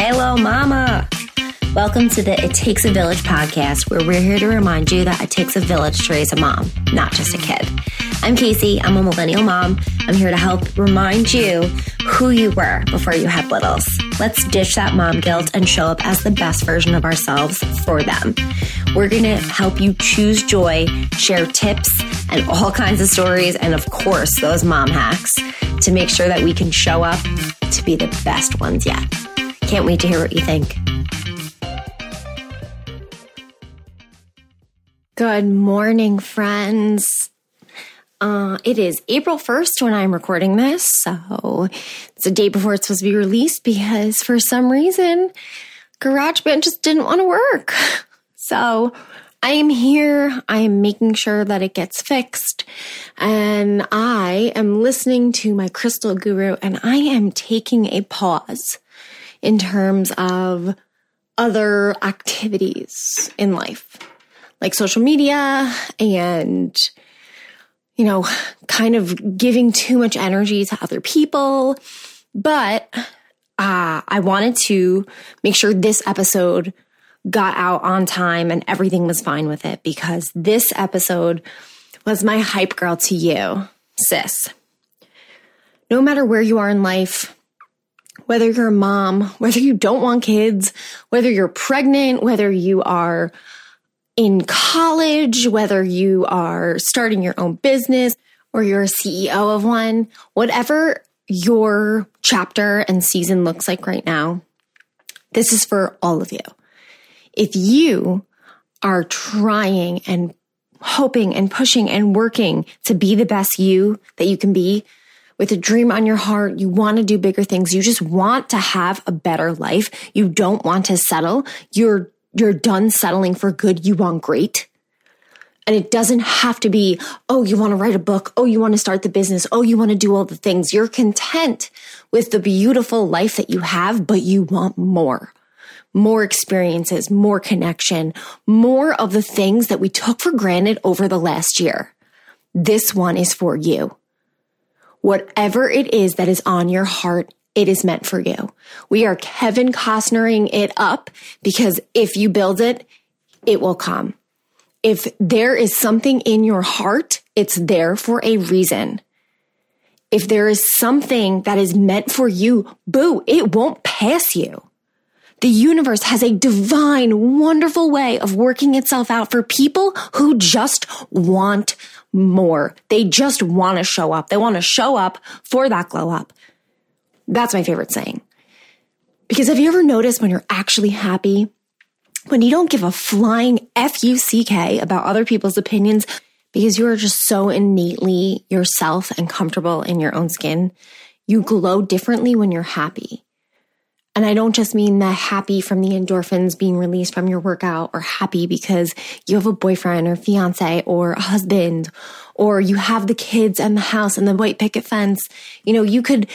Hello, Mama. Welcome to the It Takes a Village podcast, where we're here to remind you that it takes a village to raise a mom, not just a kid. I'm Casey. I'm a millennial mom. I'm here to help remind you who you were before you had littles. Let's ditch that mom guilt and show up as the best version of ourselves for them. We're going to help you choose joy, share tips and all kinds of stories, and of course, those mom hacks to make sure that we can show up to be the best ones yet. Can't wait to hear what you think. Good morning, friends. Uh, it is April 1st when I'm recording this, so it's a day before it's supposed to be released because for some reason, GarageBand just didn't want to work. So I am here. I am making sure that it gets fixed. And I am listening to my crystal guru and I am taking a pause in terms of other activities in life, like social media and, you know, kind of giving too much energy to other people. But uh, I wanted to make sure this episode got out on time and everything was fine with it because this episode was my hype girl to you, sis. No matter where you are in life, whether you're a mom, whether you don't want kids, whether you're pregnant, whether you are in college, whether you are starting your own business or you're a CEO of one, whatever your chapter and season looks like right now, this is for all of you. If you are trying and hoping and pushing and working to be the best you that you can be with a dream on your heart, you want to do bigger things. You just want to have a better life. You don't want to settle. You're, you're done settling for good. You want great. And it doesn't have to be, oh, you want to write a book. Oh, you want to start the business. Oh, you want to do all the things. You're content with the beautiful life that you have, but you want more more experiences, more connection, more of the things that we took for granted over the last year. This one is for you. Whatever it is that is on your heart, it is meant for you. We are Kevin Costnering it up because if you build it, it will come. If there is something in your heart, it's there for a reason. If there is something that is meant for you, boo, it won't pass you. The universe has a divine, wonderful way of working itself out for people who just want more. They just want to show up. They want to show up for that glow up. That's my favorite saying. Because have you ever noticed when you're actually happy, when you don't give a flying F U C K about other people's opinions because you are just so innately yourself and comfortable in your own skin, you glow differently when you're happy. And I don't just mean the happy from the endorphins being released from your workout or happy because you have a boyfriend or fiance or a husband or you have the kids and the house and the white picket fence. You know, you could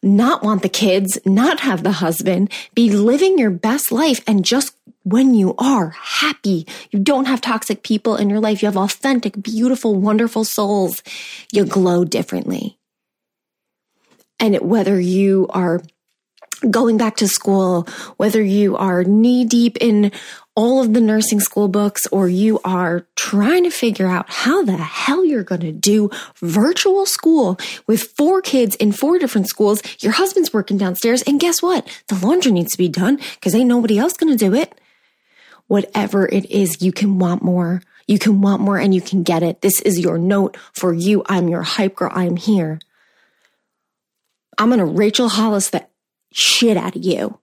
not want the kids, not have the husband, be living your best life and just when you are happy, you don't have toxic people in your life. You have authentic, beautiful, wonderful souls. You glow differently. And whether you are going back to school, whether you are knee deep in all of the nursing school books or you are trying to figure out how the hell you're going to do virtual school with four kids in four different schools. Your husband's working downstairs and guess what? The laundry needs to be done because ain't nobody else going to do it. Whatever it is, you can want more. You can want more and you can get it. This is your note for you. I'm your hype girl. I'm here. I'm going to Rachel Hollis the shit out of you.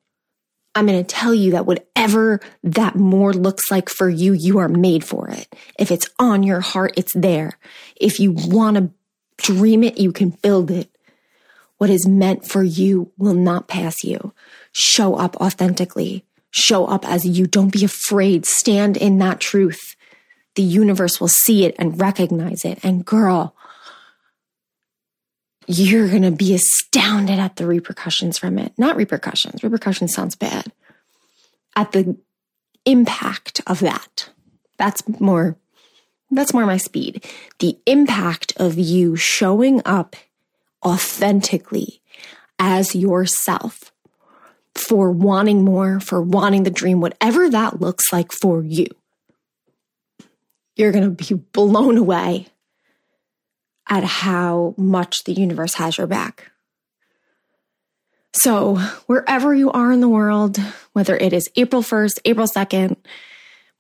I'm going to tell you that whatever that more looks like for you, you are made for it. If it's on your heart, it's there. If you want to dream it, you can build it. What is meant for you will not pass you. Show up authentically. Show up as you. Don't be afraid. Stand in that truth. The universe will see it and recognize it. And girl, you're going to be astounded at the repercussions from it. Not repercussions, repercussions sounds bad. At the impact of that. That's more that's more my speed. The impact of you showing up authentically as yourself for wanting more, for wanting the dream, whatever that looks like for you. You're going to be blown away at how much the universe has your back. So, wherever you are in the world, whether it is April 1st, April 2nd,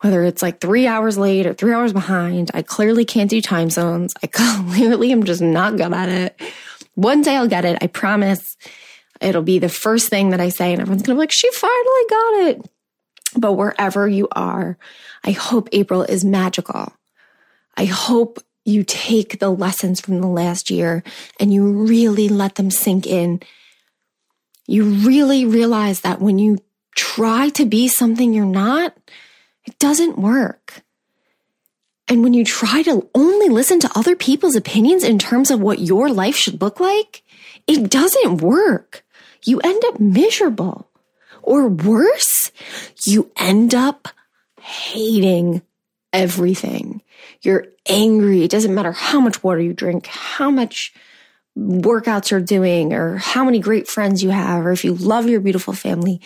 whether it's like three hours late or three hours behind, I clearly can't do time zones. I clearly am just not good at it. One day I'll get it. I promise. It'll be the first thing that I say, and everyone's gonna be like, she finally got it. But wherever you are, I hope April is magical. I hope you take the lessons from the last year and you really let them sink in. You really realize that when you try to be something you're not, it doesn't work. And when you try to only listen to other people's opinions in terms of what your life should look like, it doesn't work. You end up miserable. Or worse, you end up hating everything. You're angry. It doesn't matter how much water you drink, how much workouts you're doing, or how many great friends you have, or if you love your beautiful family.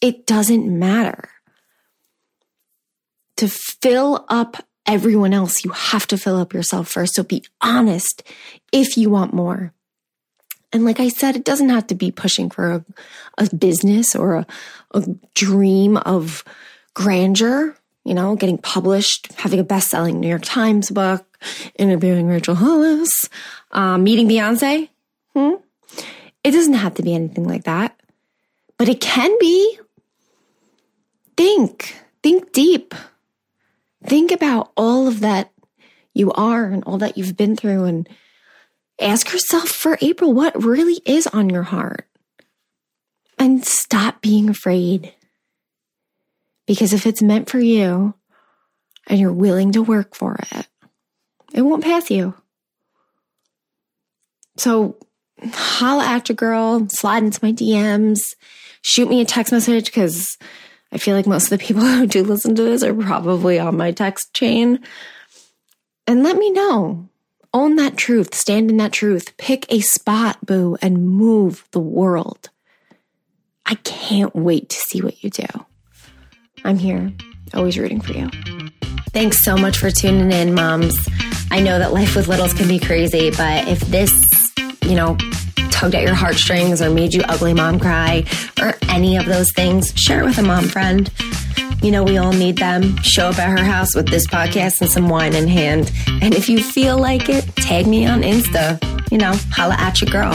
It doesn't matter. To fill up everyone else, you have to fill up yourself first. So be honest if you want more. And like I said, it doesn't have to be pushing for a, a business or a, a dream of grandeur you know, getting published, having a best selling New York Times book, interviewing Rachel Hollis, uh, meeting Beyonce. Hmm? It doesn't have to be anything like that, but it can be. Think, think deep. Think about all of that you are and all that you've been through and ask yourself for April, what really is on your heart? And stop being afraid. Because if it's meant for you and you're willing to work for it, it won't pass you. So holla at your girl, slide into my DMs, shoot me a text message because I feel like most of the people who do listen to this are probably on my text chain. And let me know. Own that truth, stand in that truth, pick a spot, boo, and move the world. I can't wait to see what you do. I'm here, always rooting for you. Thanks so much for tuning in, moms. I know that life with littles can be crazy, but if this, you know, tugged at your heartstrings or made you ugly mom cry or any of those things, share it with a mom friend. You know, we all need them. Show up at her house with this podcast and some wine in hand. And if you feel like it, tag me on Insta. You know, holla at your girl.